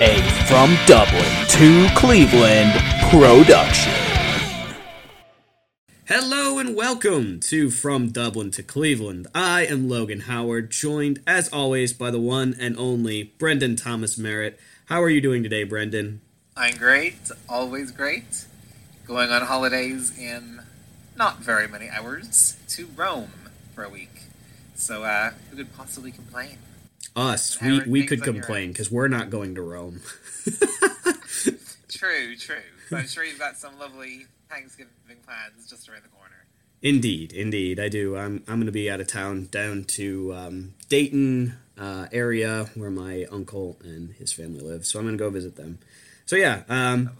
a From Dublin to Cleveland production. Hello and welcome to From Dublin to Cleveland. I am Logan Howard, joined as always by the one and only Brendan Thomas Merritt. How are you doing today, Brendan? I'm great, always great. Going on holidays in not very many hours to Rome for a week. So, uh, who could possibly complain? Us. We, we could complain because we're not going to Rome. true, true. But I'm sure you've got some lovely Thanksgiving plans just around the corner. Indeed, indeed, I do. I'm I'm going to be out of town, down to um, Dayton uh, area where my uncle and his family live. So I'm going to go visit them. So yeah. Um,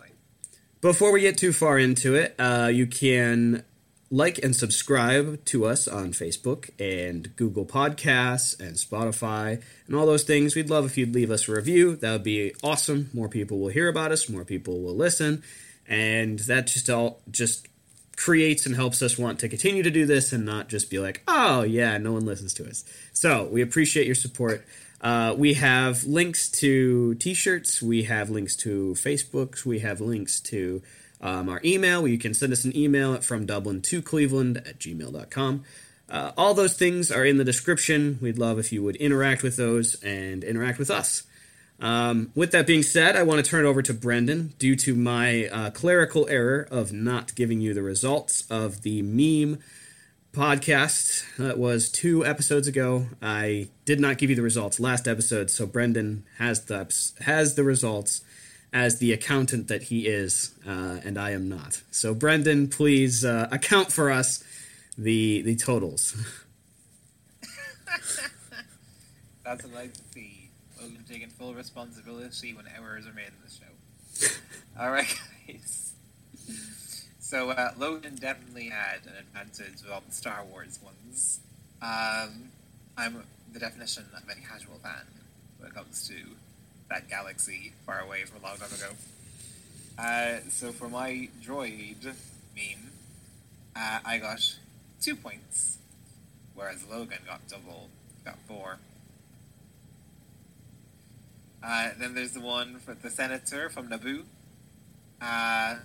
before we get too far into it, uh, you can like and subscribe to us on Facebook and Google Podcasts and Spotify and all those things. We'd love if you'd leave us a review. That would be awesome. More people will hear about us, more people will listen, and that just all just creates and helps us want to continue to do this and not just be like, oh yeah, no one listens to us. So we appreciate your support. Uh, we have links to t-shirts. We have links to Facebooks. We have links to um, our email. You can send us an email at from Dublin to Cleveland at gmail.com. Uh, all those things are in the description. We'd love if you would interact with those and interact with us. Um, with that being said, I want to turn it over to Brendan due to my uh, clerical error of not giving you the results of the meme podcast that was two episodes ago. I did not give you the results last episode, so Brendan has the has the results as the accountant that he is, uh, and I am not. So, Brendan, please uh, account for us the the totals. That's what I like to see. Logan taking full responsibility when errors are made in the show. All right, guys. So uh, Logan definitely had an advantage with all the Star Wars ones. Um, I'm the definition of a casual fan when it comes to that galaxy far away from a long time ago. Uh, so for my droid meme, uh, I got two points, whereas Logan got double, got four. Uh, then there's the one for the senator from Naboo. Uh,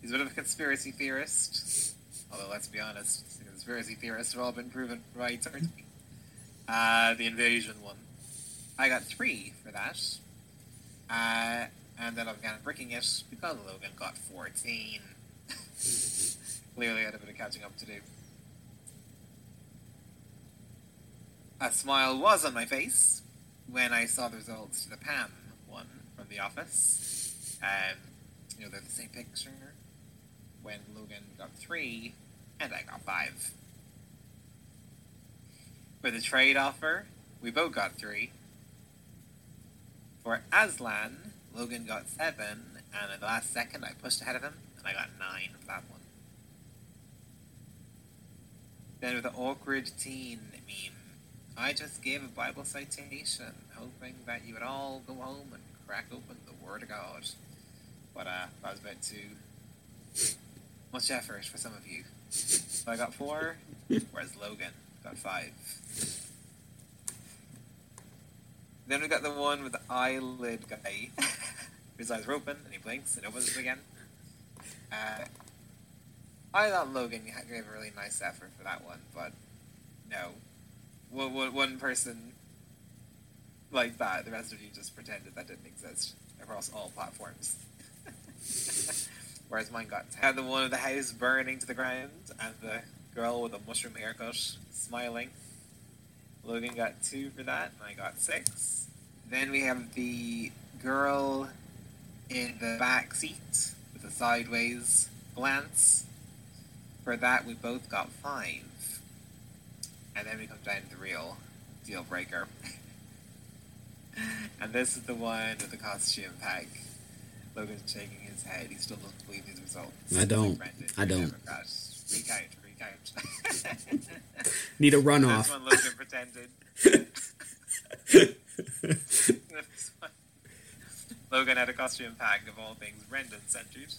he's a bit of a conspiracy theorist, although let's be honest, conspiracy theorists have all been proven right, aren't we? Uh, the invasion one. I got three for that. Uh, and then I've got bricking it because Logan got 14. Clearly, I had a bit of catching up to do. A smile was on my face when I saw the results to the Pam one from The Office. Um, you know, they're the same picture. When Logan got three, and I got five. For the trade offer, we both got three, for Aslan, Logan got seven, and at the last second I pushed ahead of him, and I got nine for that one. Then with the awkward teen meme, I just gave a Bible citation, hoping that you would all go home and crack open the Word of God. But uh, that was about too much effort for some of you. So I got four, whereas Logan got five. Then we got the one with the eyelid guy. His eyes are open and he blinks and opens again. Uh, I thought Logan gave a really nice effort for that one, but no. One person like that, the rest of you just pretended that didn't exist across all platforms. Whereas mine got had the one of the house burning to the ground and the girl with a mushroom haircut smiling. Logan got two for that, and I got six. Then we have the girl in the back seat with a sideways glance. For that, we both got five. And then we come down to the real deal breaker. and this is the one with the costume pack. Logan's shaking his head. He still doesn't believe his results. I don't. I don't. Recount, recount. Need a runoff. This one Logan pretended. Logan had a costume pack of all things Brendan centered.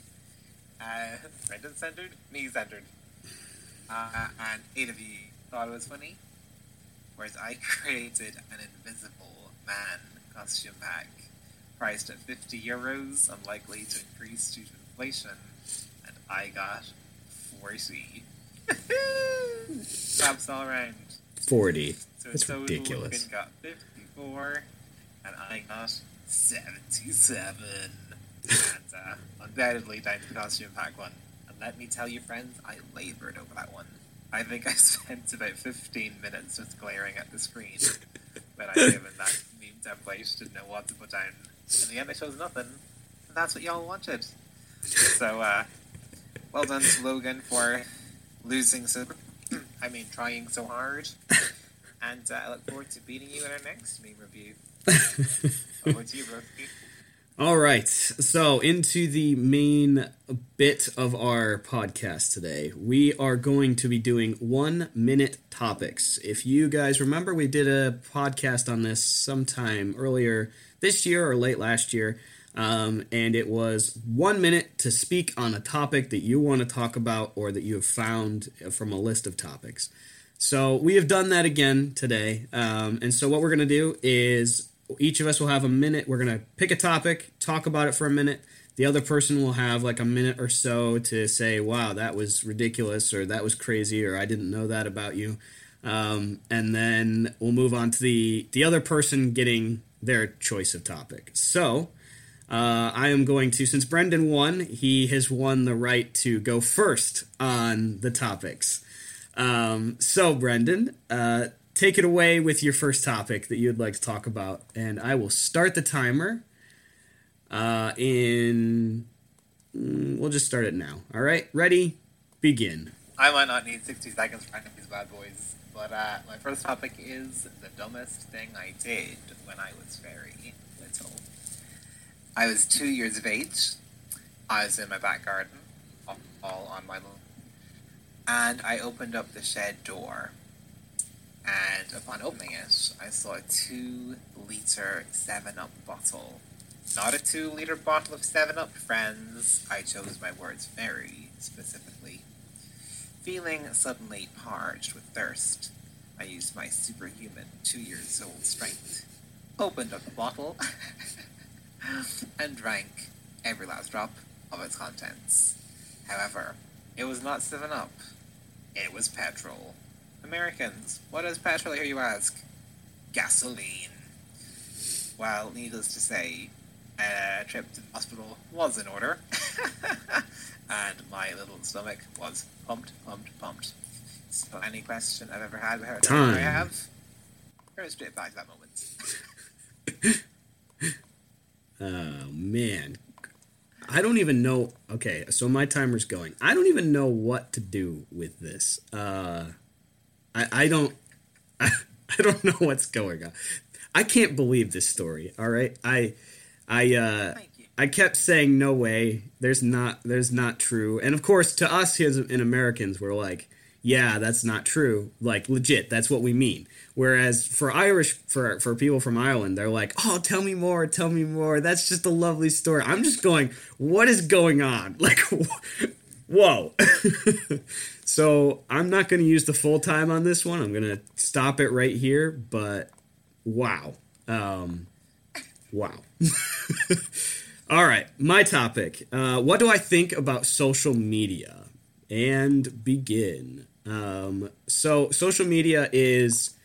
Uh, Brendan centered? Me centered. Uh, and eight of you thought it was funny. Whereas I created an invisible man costume pack priced at 50 euros, unlikely to increase due to inflation, and I got 40. Claps all around. Forty. So That's total, ridiculous. Logan got 54, and I got 77. and uh, undoubtedly down to the costume pack one. And let me tell you, friends, I labored over that one. I think I spent about 15 minutes just glaring at the screen when I given that meme template, didn't know what to put down. In the end, I chose nothing, and that's what y'all wanted. So, uh, well done to Logan for losing so, I mean, trying so hard. And uh, I look forward to beating you in our next meme review. Over to you, Brookie. All right, so into the main bit of our podcast today. We are going to be doing one minute topics. If you guys remember, we did a podcast on this sometime earlier this year or late last year, um, and it was one minute to speak on a topic that you want to talk about or that you have found from a list of topics. So we have done that again today, um, and so what we're going to do is each of us will have a minute. We're going to pick a topic, talk about it for a minute. The other person will have like a minute or so to say, wow, that was ridiculous, or that was crazy, or I didn't know that about you. Um, and then we'll move on to the, the other person getting their choice of topic. So uh, I am going to, since Brendan won, he has won the right to go first on the topics. Um, so, Brendan, uh, take it away with your first topic that you'd like to talk about, and I will start the timer. Uh, in mm, we'll just start it now. All right, ready, begin. I might not need 60 seconds for any of these bad boys, but uh, my first topic is the dumbest thing I did when I was very little. I was two years of age. I was in my back garden, all- on my lawn, and I opened up the shed door. And upon opening it, I saw a two liter 7 Up bottle. Not a two liter bottle of 7 Up, friends. I chose my words very specifically. Feeling suddenly parched with thirst, I used my superhuman two years old strength, opened up the bottle, and drank every last drop of its contents. However, it was not 7 Up, it was petrol. Americans, what is petrol here, you ask? Gasoline. Well, needless to say, a trip to the hospital was in order, and my little stomach was pumped, pumped, pumped. So, any question I've ever had about how I Time. have, go straight back to that moment. Oh man, I don't even know. Okay, so my timer's going. I don't even know what to do with this. Uh, I I don't I, I don't know what's going on. I can't believe this story. All right, I I uh, I kept saying no way. There's not. There's not true. And of course, to us as in Americans, we're like, yeah, that's not true. Like legit, that's what we mean. Whereas for Irish, for for people from Ireland, they're like, oh, tell me more, tell me more. That's just a lovely story. I'm just going, what is going on? Like, whoa. so I'm not going to use the full time on this one. I'm going to stop it right here. But wow, um, wow. All right, my topic. Uh, what do I think about social media? And begin. Um, so, social media is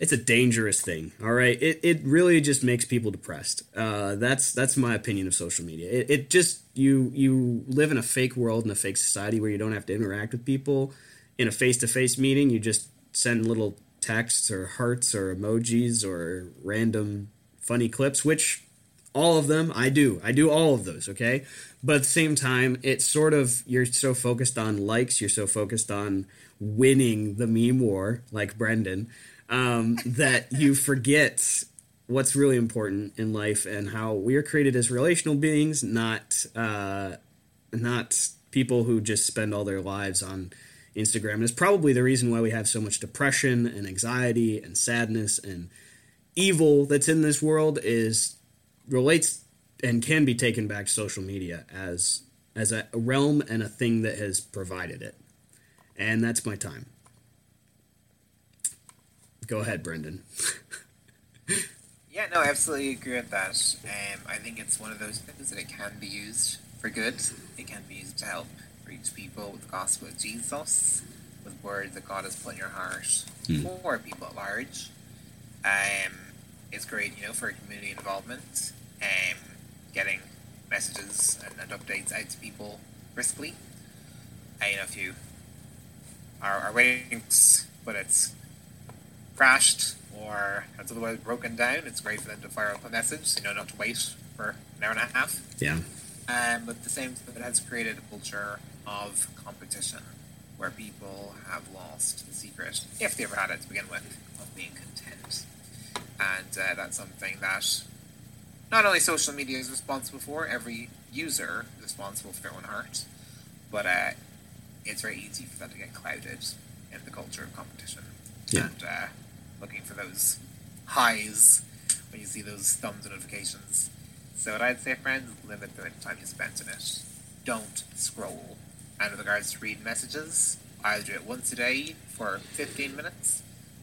it's a dangerous thing. All right, it, it really just makes people depressed. Uh, that's that's my opinion of social media. It, it just you you live in a fake world in a fake society where you don't have to interact with people in a face to face meeting. You just send little texts or hearts or emojis or random funny clips, which all of them. I do. I do all of those okay? But at the same time it's sort of you're so focused on likes you're so focused on winning the meme war like brendan um, that you forget what's really important in life and how we are created as relational beings not uh, not people who just spend all their lives on instagram. And it's probably the reason why we have so much depression and anxiety and sadness and evil that's in this world is relates and can be taken back to social media as as a realm and a thing that has provided it. And that's my time. Go ahead, Brendan. Yeah, no, I absolutely agree with that. Um, I think it's one of those things that it can be used for good. It can be used to help reach people with the gospel of Jesus, with words that God has put in your heart Hmm. for people at large. Um, it's great, you know, for community involvement, um, getting messages and, and updates out to people briskly. And, you know, if you are, are waiting, but it's crashed or has otherwise broken down, it's great for them to fire up a message, you know, not to wait for an hour and a half. Yeah. Um, but at the same time, it has created a culture of competition where people have lost the secret, if they ever had it to begin with, of being content. And uh, that's something that not only social media is responsible for, every user is responsible for their own heart, but uh, it's very easy for that to get clouded in the culture of competition. Yeah. And uh, looking for those highs when you see those thumbs and notifications. So what I'd say, friends, limit the time you spend on it. Don't scroll. And with regards to read messages, either do it once a day for 15 minutes,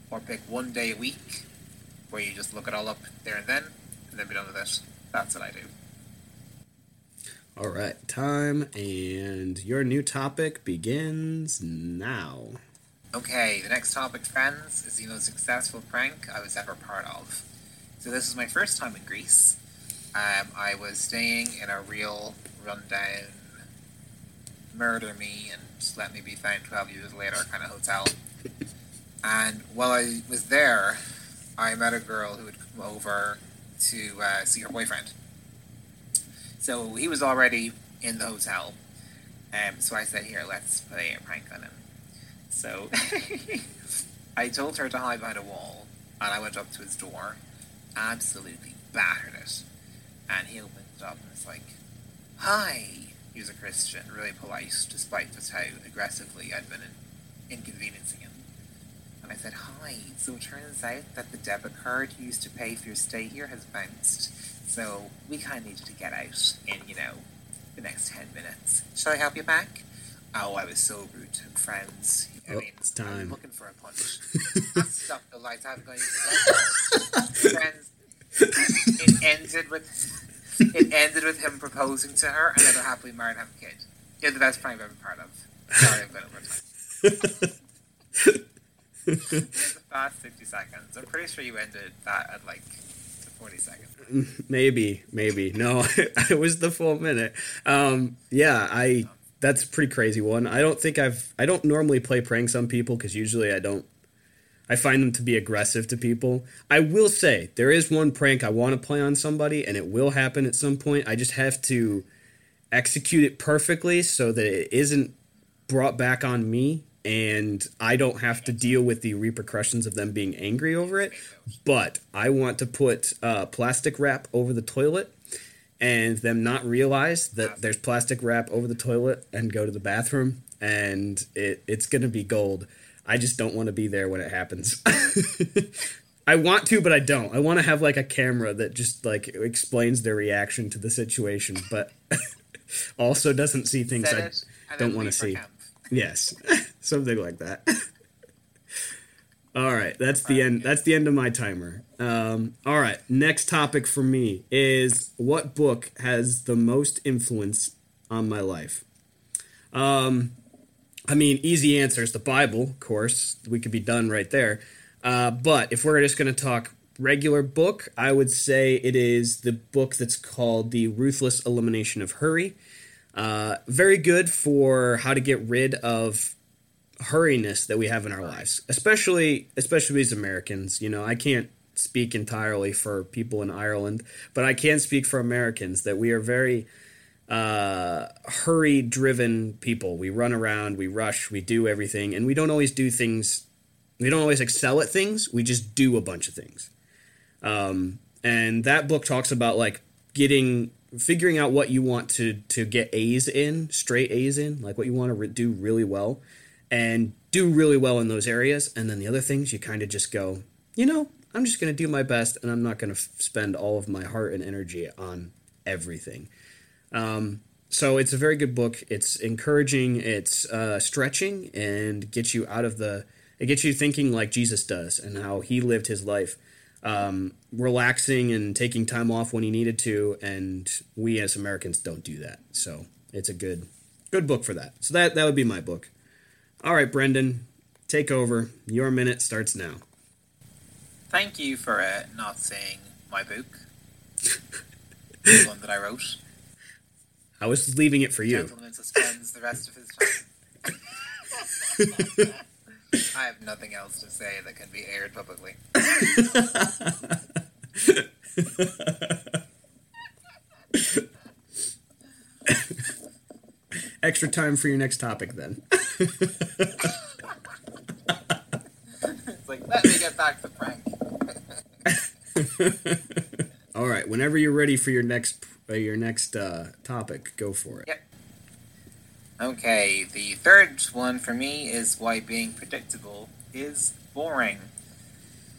or pick one day a week where you just look it all up there and then, and then be done with it. That's what I do. All right, time and your new topic begins now. Okay, the next topic, friends, is the most successful prank I was ever part of. So this was my first time in Greece. Um, I was staying in a real rundown, murder me and let me be found 12 years later kind of hotel. And while I was there, I met a girl who would come over to uh, see her boyfriend. So he was already in the hotel. Um, so I said, here, let's play a prank on him. So I told her to hide behind a wall, and I went up to his door, absolutely battered it. And he opened it up and was like, Hi! He was a Christian, really polite, despite just how aggressively I'd been in- inconveniencing I said, Hi, so it turns out that the debit card you used to pay for your stay here has bounced. So we kind of need you to get out in, you know, the next 10 minutes. Shall I help you back? Oh, I was so rude to friends. I Oh, mean, it's time. I was time. looking for a punch. I stopped the lights. I'm going to friends. It ended with it ended with him proposing to her, and then they're happily married and have a kid. You're the best prank I've ever part of. Sorry, I've been over time. It was a fast 60 seconds. I'm pretty sure you ended that at like 40 seconds. Maybe, maybe. No, it was the full minute. Um, yeah, I. That's a pretty crazy one. I don't think I've. I don't normally play pranks on people because usually I don't. I find them to be aggressive to people. I will say there is one prank I want to play on somebody, and it will happen at some point. I just have to execute it perfectly so that it isn't brought back on me and I don't have to deal with the repercussions of them being angry over it. But I want to put uh, plastic wrap over the toilet and them not realize that there's plastic wrap over the toilet and go to the bathroom and it, it's going to be gold. I just don't want to be there when it happens. I want to, but I don't. I want to have like a camera that just like explains their reaction to the situation, but also doesn't see things I don't want to see. Yes, something like that. all right, that's the end. That's the end of my timer. Um, all right, next topic for me is what book has the most influence on my life. Um, I mean, easy answer is the Bible, of course. We could be done right there. Uh, but if we're just going to talk regular book, I would say it is the book that's called The Ruthless Elimination of Hurry. Uh, very good for how to get rid of hurriness that we have in our lives, especially especially as Americans. You know, I can't speak entirely for people in Ireland, but I can speak for Americans that we are very uh, hurry driven people. We run around, we rush, we do everything, and we don't always do things. We don't always excel at things. We just do a bunch of things. Um, and that book talks about like getting figuring out what you want to to get A's in, straight A's in, like what you want to re- do really well, and do really well in those areas. And then the other things, you kind of just go, you know, I'm just going to do my best, and I'm not going to f- spend all of my heart and energy on everything. Um, so it's a very good book. It's encouraging. It's uh, stretching and gets you out of the. It gets you thinking like Jesus does and how he lived his life. um, relaxing and taking time off when he needed to, and we as Americans don't do that. So it's a good good book for that. So that that would be my book. All right, Brendan, take over. Your minute starts now. Thank you for uh, not saying my book, the one that I wrote. I was leaving it for you. Gentleman suspends the rest of his time. I have nothing else to say that can be aired publicly. Extra time for your next topic, then. It's like, let me get back to prank. All right, whenever you're ready for your next uh, your next uh, topic, go for it. Yep. Okay, the third one for me is why being predictable is boring.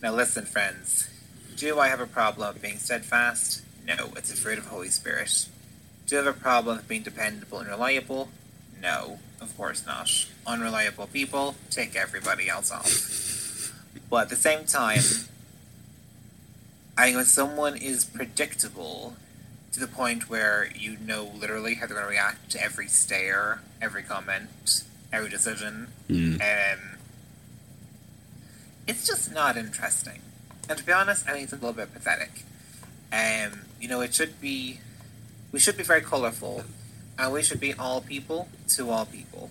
Now, listen, friends. Do I have a problem being steadfast? No, it's a fruit of Holy Spirit. Do you have a problem with being dependable and reliable? No, of course not. Unreliable people take everybody else off. But at the same time, I think when someone is predictable to the point where you know literally how they're going to react to every stare, every comment, every decision, Mm. um, it's just not interesting. And to be honest, I think it's a little bit pathetic. Um, you know, it should be, we should be very colourful, and we should be all people to all people.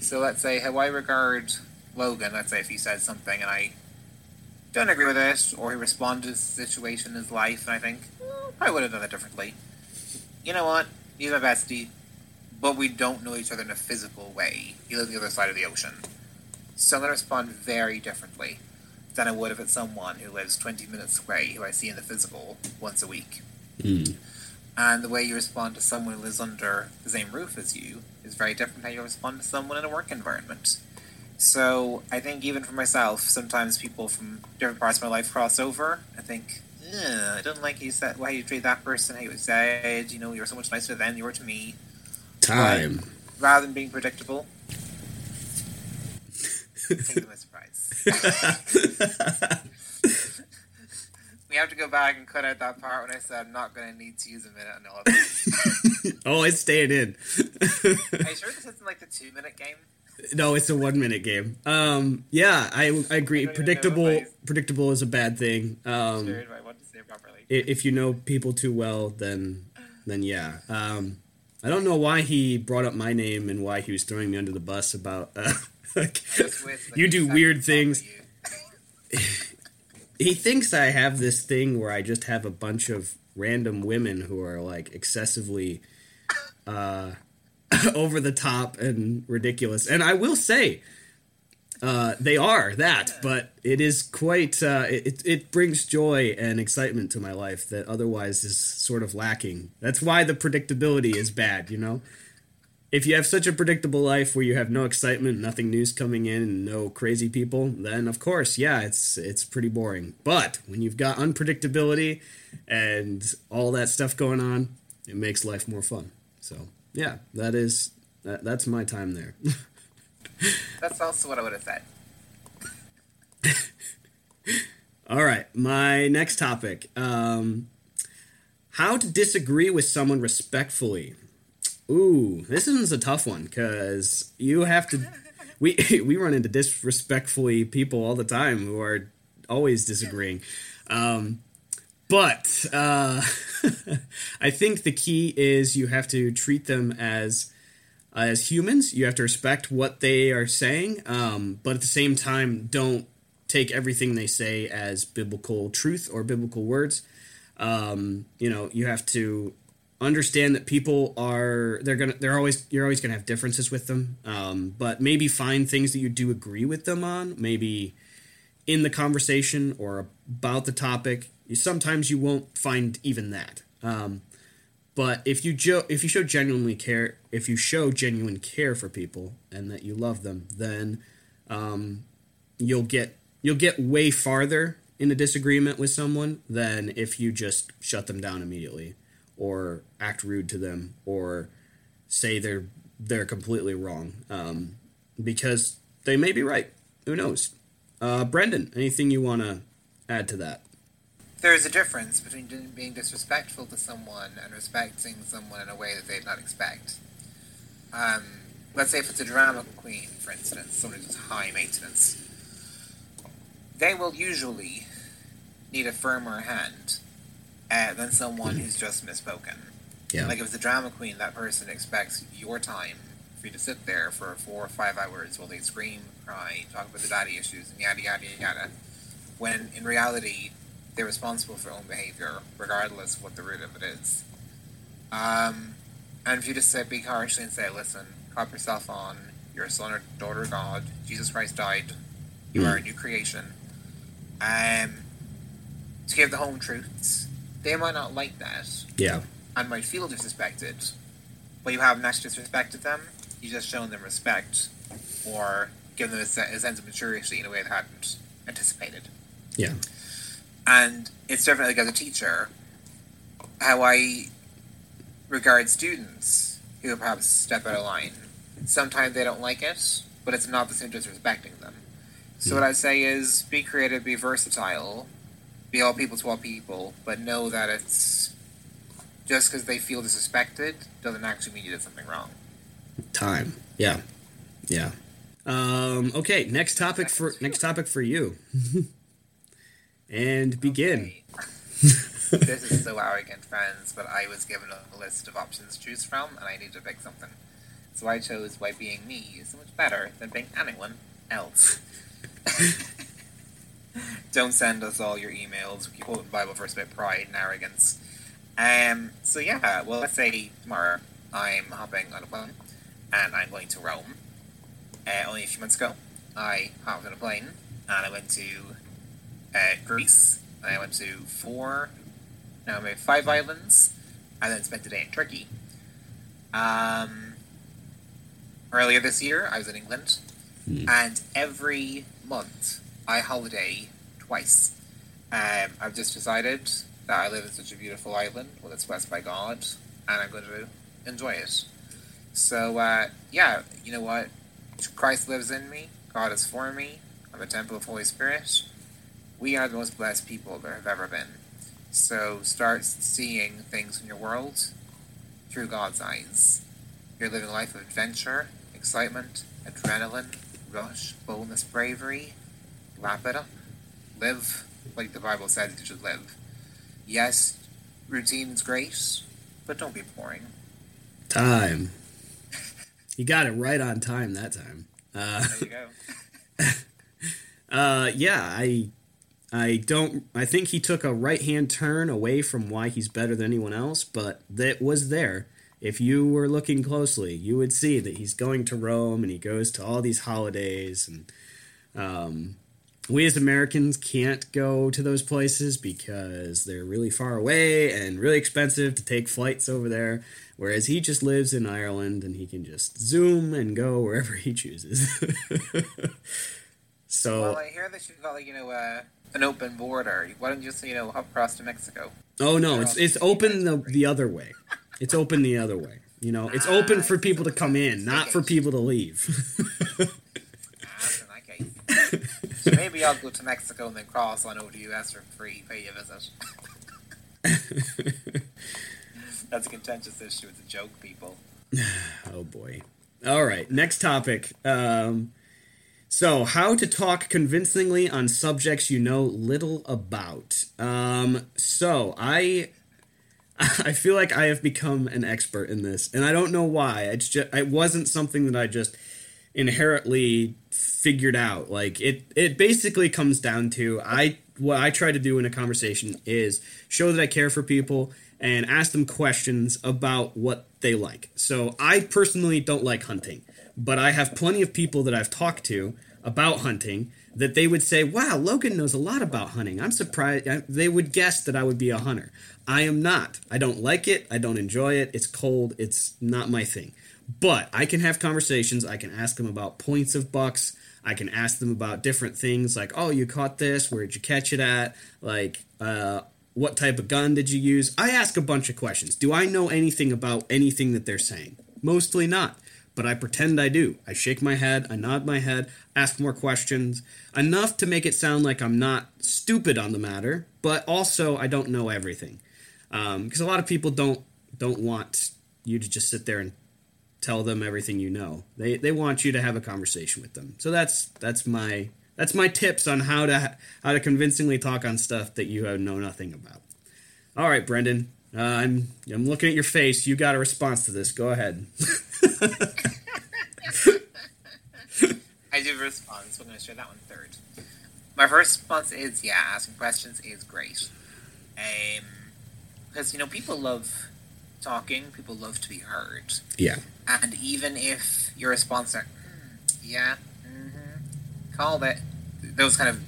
So let's say how I regard Logan. Let's say if he said something and I don't agree with it, or he responded to the situation in his life, and I think "Hmm, I would have done it differently. You know what? He's my bestie, but we don't know each other in a physical way. He lives on the other side of the ocean. So I'm going to respond very differently than I would if it's someone who lives 20 minutes away who I see in the physical once a week. Mm. And the way you respond to someone who lives under the same roof as you is very different than how you respond to someone in a work environment. So I think even for myself, sometimes people from different parts of my life cross over. I think, "Ugh, I don't like you said why you treat that person how you said. You know, you're so much nicer to them than you were to me. Time. Rather than being predictable. Take them by surprise. we have to go back and cut out that part when I said I'm not going to need to use a minute and all of oh, it's staying in. Are you sure this isn't like the two minute game? no, it's a one minute game. Um, yeah, I, I agree. I don't even know Predictable predictable is a bad thing. Um, sure, if I want to say it properly. if you know people too well, then then yeah. Um, I don't know why he brought up my name and why he was throwing me under the bus about. Uh, like, Just with, like, you do weird things. you- He thinks I have this thing where I just have a bunch of random women who are like excessively uh, over the top and ridiculous. And I will say, uh, they are that, but it is quite. Uh, it it brings joy and excitement to my life that otherwise is sort of lacking. That's why the predictability is bad. You know, if you have such a predictable life where you have no excitement, nothing news coming in, and no crazy people, then of course, yeah, it's it's pretty boring. But when you've got unpredictability and all that stuff going on, it makes life more fun. So yeah, that is that, that's my time there. That's also what I would have said. All right, my next topic: um, how to disagree with someone respectfully. Ooh, this one's a tough one because you have to. We we run into disrespectfully people all the time who are always disagreeing, um, but uh, I think the key is you have to treat them as as humans. You have to respect what they are saying, um, but at the same time, don't take everything they say as biblical truth or biblical words. Um, you know, you have to understand that people are they're gonna they're always you're always gonna have differences with them. Um, but maybe find things that you do agree with them on. Maybe in the conversation or about the topic. Sometimes you won't find even that. Um, but if you jo- if you show genuinely care, if you show genuine care for people and that you love them, then um, you'll get you'll get way farther in a disagreement with someone than if you just shut them down immediately or act rude to them or say they're they're completely wrong um, because they may be right. Who knows? Uh, Brendan, anything you want to add to that? there's a difference between being disrespectful to someone and respecting someone in a way that they'd not expect. Um, let's say if it's a drama queen, for instance, someone who's high maintenance, they will usually need a firmer hand uh, than someone who's just misspoken. Yeah. Like if it's a drama queen, that person expects your time for you to sit there for four or five hours while they scream, cry, talk about the daddy issues, and yada yada yada. When in reality, they're responsible for their own behavior, regardless of what the root of it is. Um, and if you just say, be harshly and say, listen, clap yourself on, you're a son or daughter of God, Jesus Christ died, you Mm. are a new creation. Um, to give the home truths, they might not like that Yeah. and might feel disrespected, but you haven't actually disrespected them. You just shown them respect, or given them a, se- a sense of maturity in a way they hadn't anticipated. Yeah. And it's definitely like as a teacher, how I regard students who perhaps step out of line. Sometimes they don't like it, but it's not the same as disrespecting them. So what I'd say is be creative, be versatile, be all people to all people, but know that it's just because they feel disrespected doesn't actually mean you did something wrong. Time. Yeah. Yeah. Um, okay, next topic for next topic for you. and begin. Okay. this is so arrogant, friends, but I was given a list of options to choose from, and I need to pick something. So I chose why being me is so much better than being anyone else. Don't send us all your emails. We quote Bible verse about pride and arrogance. Um. So yeah. Well, let's say tomorrow I'm hopping on a plane and I'm going to Rome. Uh, only a few months ago, I hopped on a plane and I went to uh, Greece. And I went to four, no, maybe five islands, and then spent a day in Turkey. Um, earlier this year, I was in England, Hmm. and every month I holiday twice. Um, I've just decided that I live in such a beautiful island, well, it's blessed by God, and I'm going to enjoy it. So, uh, yeah, you know what? Christ lives in me. God is for me. I'm a temple of Holy Spirit. We are the most blessed people there have ever been. So start seeing things in your world through God's eyes. You're living a life of adventure, excitement, adrenaline, rush, boldness, bravery. Up. Live like the Bible says you should live. Yes, routine's great, but don't be boring. Time. You got it right on time that time. Uh, There you go. uh, yeah, I, I don't. I think he took a right hand turn away from why he's better than anyone else, but that was there. If you were looking closely, you would see that he's going to Rome and he goes to all these holidays, and um, we as Americans can't go to those places because they're really far away and really expensive to take flights over there. Whereas he just lives in Ireland and he can just zoom and go wherever he chooses. so, Well, I hear that you've got like you know uh, an open border. Why don't you just you know hop across to Mexico? oh no, it's it's open the the other way. It's open the other way. You know, it's open for people to come in, not for people to leave. Ah, in that case. So maybe I'll go to Mexico and then cross on over to US for free, pay you a visit. That's a contentious issue. It's a joke, people. Oh boy. All right, next topic. Um, so, how to talk convincingly on subjects you know little about. Um, so, I I feel like I have become an expert in this, and I don't know why. It's just it wasn't something that I just inherently figured out. Like it it basically comes down to I what I try to do in a conversation is show that I care for people and ask them questions about what they like. So I personally don't like hunting, but I have plenty of people that I've talked to about hunting that they would say, "Wow, Logan knows a lot about hunting." I'm surprised they would guess that I would be a hunter. I am not. I don't like it. I don't enjoy it. It's cold. It's not my thing. But I can have conversations. I can ask them about points of bucks. I can ask them about different things like, oh, you caught this. Where'd you catch it at? Like, uh, what type of gun did you use? I ask a bunch of questions. Do I know anything about anything that they're saying? Mostly not. but I pretend I do. I shake my head, I nod my head, ask more questions, enough to make it sound like I'm not stupid on the matter, but also I don't know everything. Because a lot of people don't don't want you to just sit there and tell them everything you know. They they want you to have a conversation with them. So that's that's my that's my tips on how to how to convincingly talk on stuff that you know nothing about. All right, Brendan. Uh, I'm I'm looking at your face. You got a response to this. Go ahead. I do a response. I'm going to share that one third. My first response is yeah, asking questions is great. Um, because you know people love talking. People love to be heard. Yeah. And even if your response are, hmm, yeah, mm-hmm, called it, those kind of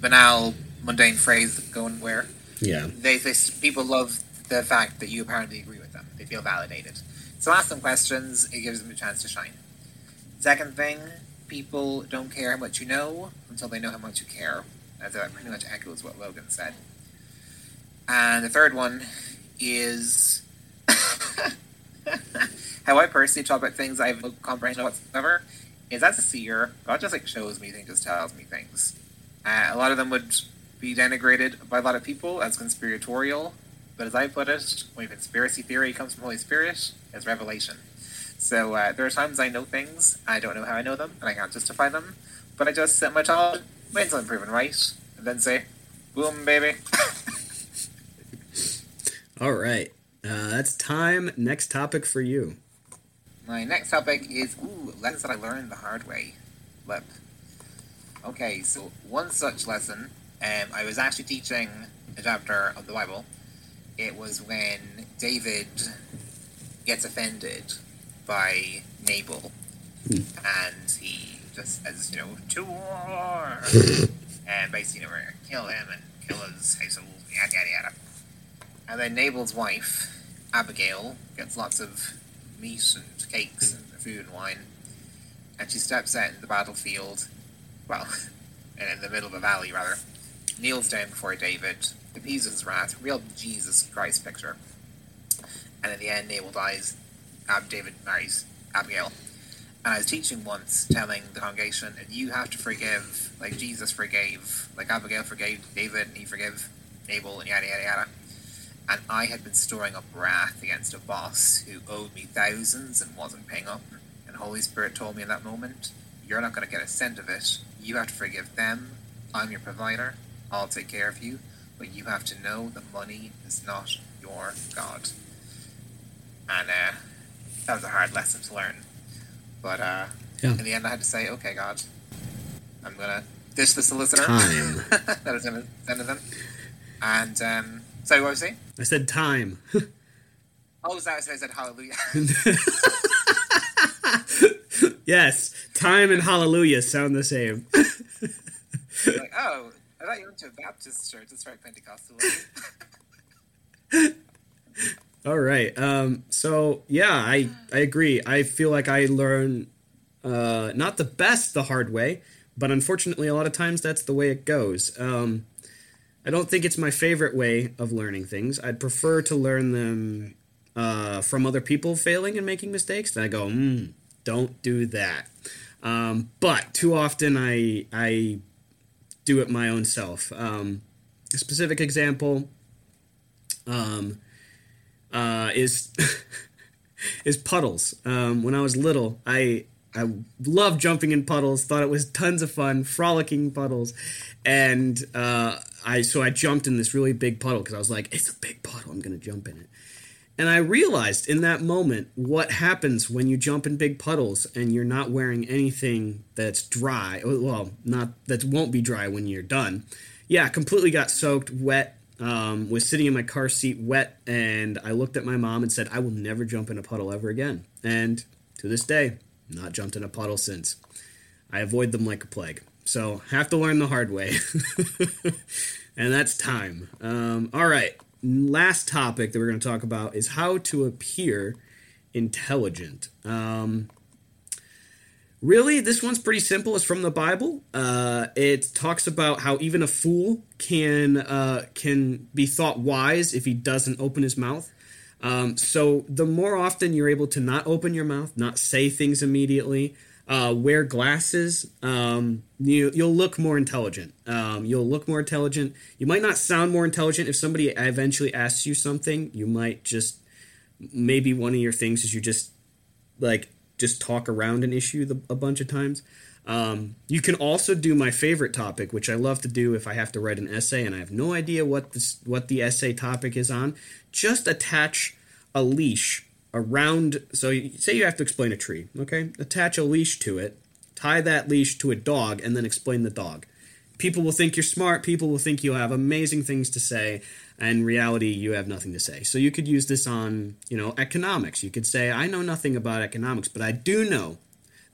banal, mundane phrases that go nowhere, Yeah. they, they people love the fact that you apparently agree with them. They feel validated. So ask them questions. It gives them a chance to shine. Second thing, people don't care how much you know until they know how much you care. That pretty much echoes what Logan said. And the third one is how I personally talk about things I have no comprehension whatsoever. Is as a seer, God just like shows me things, just tells me things. Uh, a lot of them would be denigrated by a lot of people as conspiratorial, but as I put it, when conspiracy theory comes from Holy Spirit, it's revelation. So uh, there are times I know things, I don't know how I know them, and I can't justify them, but I just set my child, wait until I'm proven right, and then say, boom, baby. All right. Uh, that's time. Next topic for you. My next topic is ooh lessons that I learned the hard way. Lip. Okay, so one such lesson, um, I was actually teaching a chapter of the Bible. It was when David gets offended by Nabal, and he just says, you know, to war, and basically, you know, we're gonna kill him and kill his household, yada yada yada. And then Nabal's wife, Abigail, gets lots of meat and cakes and food and wine. And she steps out in the battlefield, well, in the middle of a valley, rather, kneels down before David, appeases wrath, real Jesus Christ picture. And in the end, Nabal dies, Ab- David marries Abigail. And I was teaching once, telling the congregation, and you have to forgive, like Jesus forgave, like Abigail forgave David, and he forgave Nabal, and yada yada yada and I had been storing up wrath against a boss who owed me thousands and wasn't paying up. And Holy Spirit told me in that moment, You're not going to get a cent of it. You have to forgive them. I'm your provider. I'll take care of you. But you have to know that money is not your God. And uh, that was a hard lesson to learn. But uh, Yeah. in the end, I had to say, Okay, God, I'm going to dish the solicitor that I was going to send to them. And, um, so what was I saying? I said time. Oh, so I said hallelujah. yes, time and hallelujah sound the same. like, oh, I thought you went to a Baptist church. It's very Pentecostal. All right. Um, so yeah, I I agree. I feel like I learn uh, not the best the hard way, but unfortunately, a lot of times that's the way it goes. Um, I don't think it's my favorite way of learning things. I'd prefer to learn them uh, from other people failing and making mistakes. Then I go, mm, don't do that. Um, but too often I I do it my own self. Um, a specific example. Um, uh, is is puddles. Um, when I was little, I I loved jumping in puddles. Thought it was tons of fun, frolicking puddles, and uh, I so I jumped in this really big puddle because I was like, it's a big puddle. I'm gonna jump in it. And I realized in that moment what happens when you jump in big puddles and you're not wearing anything that's dry. Well, not that won't be dry when you're done. Yeah, completely got soaked, wet, um, was sitting in my car seat wet, and I looked at my mom and said, I will never jump in a puddle ever again. And to this day, not jumped in a puddle since. I avoid them like a plague. So, have to learn the hard way. and that's time. Um, all right, last topic that we're going to talk about is how to appear intelligent. Um, Really, this one's pretty simple. It's from the Bible. Uh, it talks about how even a fool can uh, can be thought wise if he doesn't open his mouth. Um, so the more often you're able to not open your mouth, not say things immediately, uh, wear glasses, um, you, you'll look more intelligent. Um, you'll look more intelligent. You might not sound more intelligent if somebody eventually asks you something. You might just maybe one of your things is you just like just talk around an issue the, a bunch of times. Um, you can also do my favorite topic, which I love to do if I have to write an essay and I have no idea what this what the essay topic is on. Just attach a leash around. So you, say you have to explain a tree, okay? Attach a leash to it, tie that leash to a dog, and then explain the dog. People will think you're smart. People will think you have amazing things to say. And reality, you have nothing to say. So you could use this on, you know, economics. You could say, I know nothing about economics, but I do know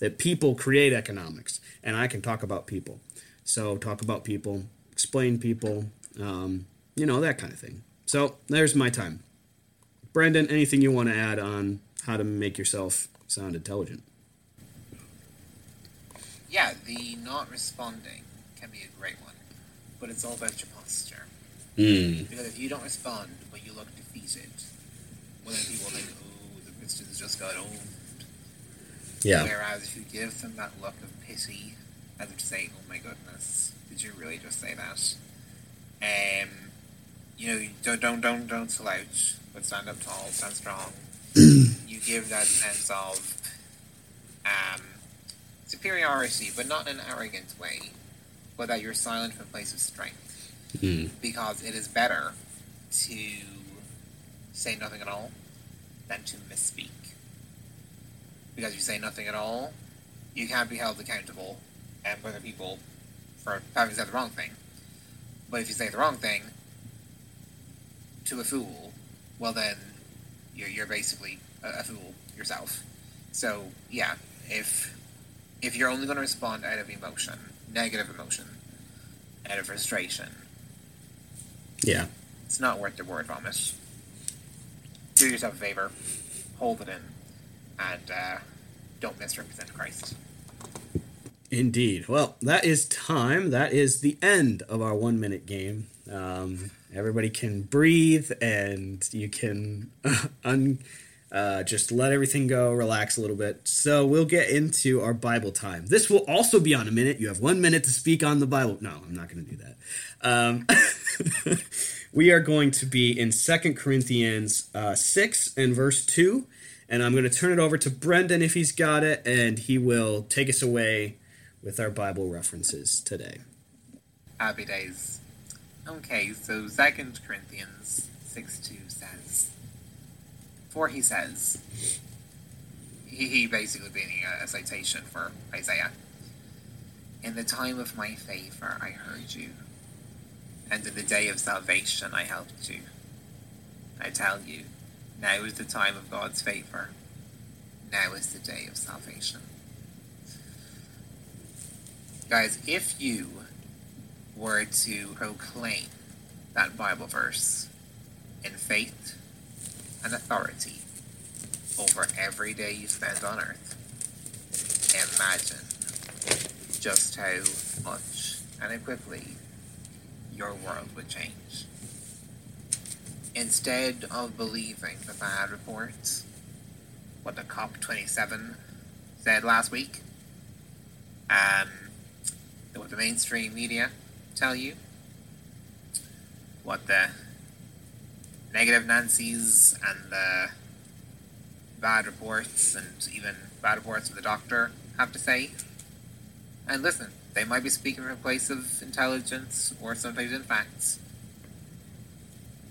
that people create economics, and I can talk about people. So talk about people, explain people, um, you know that kind of thing. So there's my time. Brendan, anything you want to add on how to make yourself sound intelligent? Yeah, the not responding can be a great one, but it's all about your posture. Mm. Because if you don't respond, but you look defeated, well then people think, oh, the Christians just got owned. Yeah. Whereas if you give them that look of pity, as if to say, "Oh my goodness, did you really just say that?" Um, you know, don't don't don't don't slouch, but stand up tall, stand strong. you give that sense of um, superiority, but not in an arrogant way, but that you're silent from a place of strength, Mm. because it is better to say nothing at all than to misspeak because you say nothing at all, you can't be held accountable and other people for having said the wrong thing. But if you say the wrong thing to a fool, well then you're, you're basically a, a fool yourself. So yeah, if if you're only going to respond out of emotion, negative emotion, out of frustration, Yeah. it's not worth the word vomit. Do yourself a favor, hold it in, and uh, don't misrepresent Christ. Indeed. Well, that is time. That is the end of our one minute game. Um, everybody can breathe and you can un, uh, just let everything go, relax a little bit. So we'll get into our Bible time. This will also be on a minute. You have one minute to speak on the Bible. No, I'm not going to do that. Um, we are going to be in Second Corinthians uh, 6 and verse 2. And I'm going to turn it over to Brendan if he's got it, and he will take us away with our Bible references today. Happy days. Okay, so Second Corinthians 6 2 says, For he says, he, basically being a citation for Isaiah, In the time of my favor I heard you, and in the day of salvation I helped you. I tell you, now is the time of God's favor. Now is the day of salvation. Guys, if you were to proclaim that Bible verse in faith and authority over every day you spend on earth, imagine just how much and how quickly your world would change. Instead of believing the bad reports, what the COP27 said last week, um, what the mainstream media tell you, what the negative Nancy's and the bad reports and even bad reports of the doctor have to say. And listen, they might be speaking from a place of intelligence or sometimes in facts.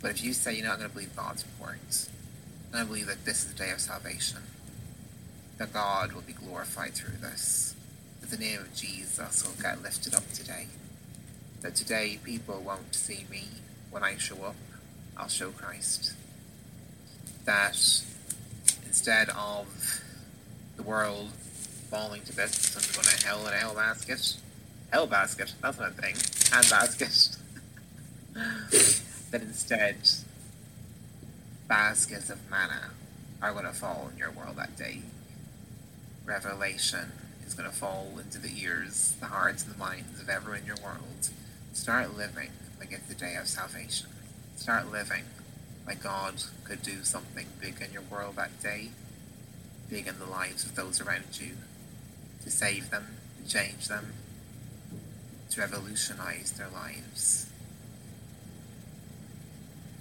But if you say you're not going to believe God's reports, and I believe that this is the day of salvation, that God will be glorified through this, that the name of Jesus will get lifted up today, that today people won't see me when I show up, I'll show Christ. That instead of the world falling to bits and going to hell in a hell basket, hell basket, that's not a thing, hand basket, that instead baskets of manna are going to fall in your world that day. Revelation is going to fall into the ears, the hearts, and the minds of everyone in your world. Start living like it's the day of salvation. Start living like God could do something big in your world that day, big in the lives of those around you, to save them, to change them, to revolutionize their lives,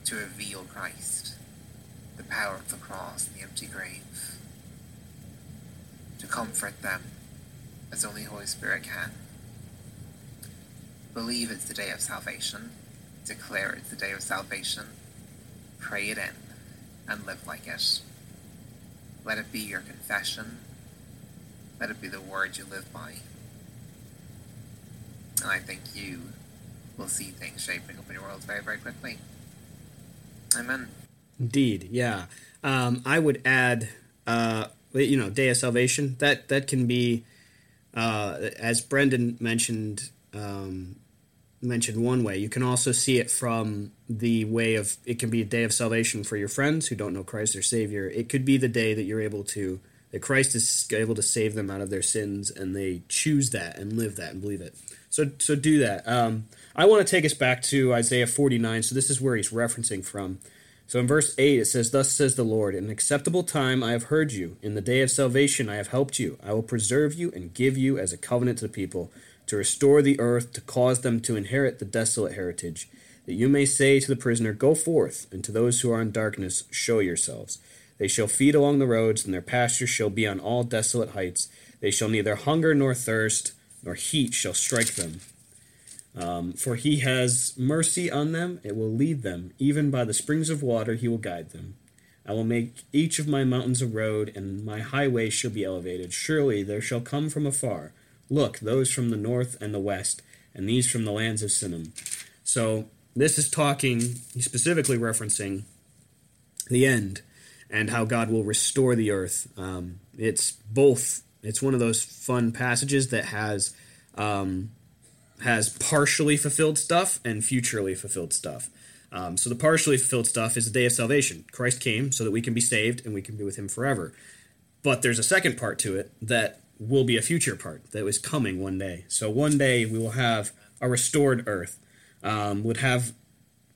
to reveal Christ, the power of the cross and the empty grave, to comfort them as only Holy Spirit can. Believe it's the day of salvation, declare it's the day of salvation, pray it in, and live like it. Let it be your confession. Let it be the word you live by. And I think you will see things shaping up in your world very, very quickly. Amen. Indeed, yeah. Um, I would add, uh, you know, Day of Salvation. That that can be, uh, as Brendan mentioned, um, mentioned one way. You can also see it from the way of it can be a day of salvation for your friends who don't know Christ their Savior. It could be the day that you're able to that Christ is able to save them out of their sins, and they choose that and live that and believe it. So so do that. Um, I want to take us back to Isaiah 49. So this is where he's referencing from. So in verse 8 it says, Thus says the Lord, In acceptable time I have heard you, in the day of salvation I have helped you. I will preserve you and give you as a covenant to the people to restore the earth, to cause them to inherit the desolate heritage, that you may say to the prisoner, Go forth, and to those who are in darkness, show yourselves. They shall feed along the roads, and their pastures shall be on all desolate heights. They shall neither hunger nor thirst, nor heat shall strike them. Um, for he has mercy on them, it will lead them. Even by the springs of water, he will guide them. I will make each of my mountains a road, and my highways shall be elevated. Surely there shall come from afar Look, those from the north and the west, and these from the lands of Sinim. So this is talking, he's specifically referencing the end and how God will restore the earth. Um, it's both. It's one of those fun passages that has um, has partially fulfilled stuff and futurely fulfilled stuff. Um, so the partially fulfilled stuff is the day of salvation. Christ came so that we can be saved and we can be with Him forever. But there's a second part to it that will be a future part that is coming one day. So one day we will have a restored earth, um, would have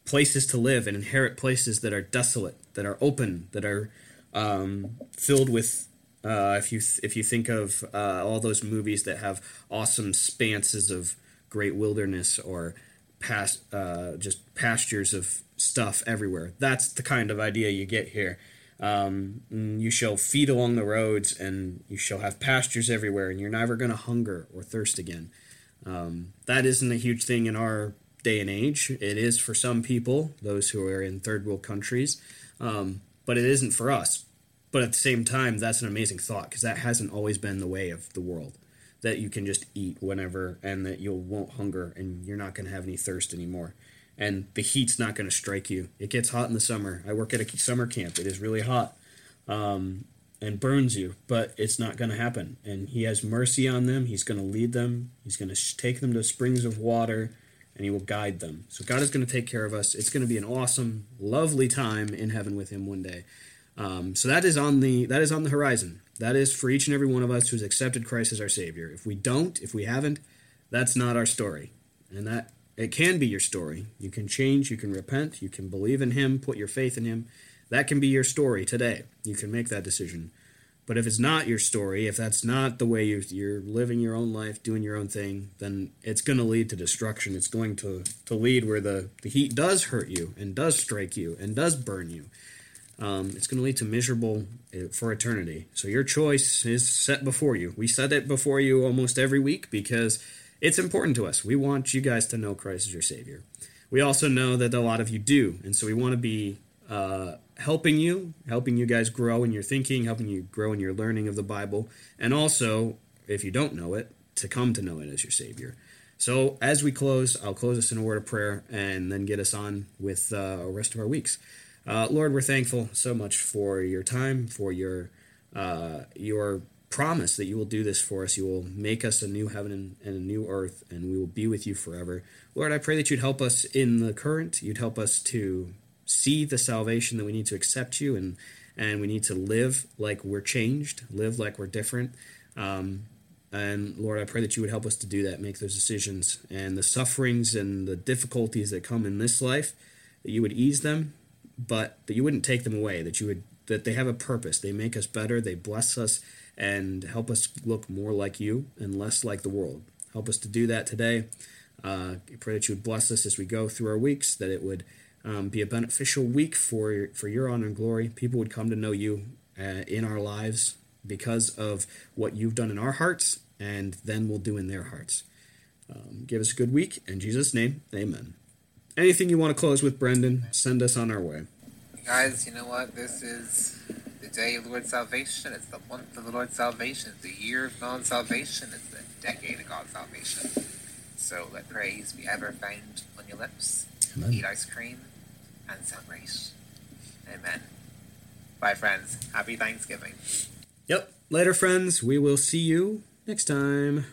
places to live and inherit places that are desolate, that are open, that are um, filled with. Uh, if you th- if you think of uh, all those movies that have awesome spanses of great wilderness or past uh, just pastures of stuff everywhere, that's the kind of idea you get here. Um, you shall feed along the roads, and you shall have pastures everywhere, and you're never going to hunger or thirst again. Um, that isn't a huge thing in our day and age. It is for some people, those who are in third world countries, um, but it isn't for us. But at the same time, that's an amazing thought because that hasn't always been the way of the world. That you can just eat whenever, and that you won't hunger, and you're not going to have any thirst anymore and the heat's not going to strike you. It gets hot in the summer. I work at a summer camp. It is really hot um, and burns you, but it's not going to happen. And He has mercy on them. He's going to lead them. He's going to take them to springs of water, and He will guide them. So God is going to take care of us. It's going to be an awesome, lovely time in heaven with Him one day. Um, so that is on the that is on the horizon. That is for each and every one of us who's accepted Christ as our Savior. If we don't, if we haven't, that's not our story, and that it can be your story. You can change, you can repent, you can believe in Him, put your faith in Him. That can be your story today. You can make that decision. But if it's not your story, if that's not the way you're, you're living your own life, doing your own thing, then it's going to lead to destruction. It's going to, to lead where the, the heat does hurt you and does strike you and does burn you. Um, it's going to lead to miserable uh, for eternity. So your choice is set before you. We set it before you almost every week because it's important to us. We want you guys to know Christ as your Savior. We also know that a lot of you do, and so we want to be uh, helping you, helping you guys grow in your thinking, helping you grow in your learning of the Bible, and also, if you don't know it, to come to know it as your Savior. So, as we close, I'll close us in a word of prayer and then get us on with uh, the rest of our weeks. Uh, Lord, we're thankful so much for your time, for your uh, your promise that you will do this for us. You will make us a new heaven and, a new earth, and we will be with you forever. Lord, I pray that you'd help us in the current. You'd help us to see the salvation that we need to accept you, and and we need to live like we're changed, live like we're different. Um, and Lord, I pray that you would help us to do that, make those decisions, and the sufferings and the difficulties that come in this life, that you would ease them, but that you wouldn't take them away. That you would that they have a purpose. They make us better. They bless us and help us look more like you and less like the world. Help us to do that today. Uh, pray that you would bless us as we go through our weeks. That it would um, be a beneficial week for for your honor and glory. People would come to know you uh, in our lives because of what you've done in our hearts, and then we'll do in their hearts. Um, give us a good week. In Jesus' name, amen. Anything you want to close with, Brendan, send us on our way. Guys, you know what? This is the day of the Lord's salvation. It's the month of the Lord's salvation. It's the year of God's salvation. It's the decade of God's salvation. So let praise be ever found on your lips. Amen. Eat ice cream and celebrate. Amen. Bye, friends. Happy Thanksgiving. Yep. Later, friends. We will see you next time.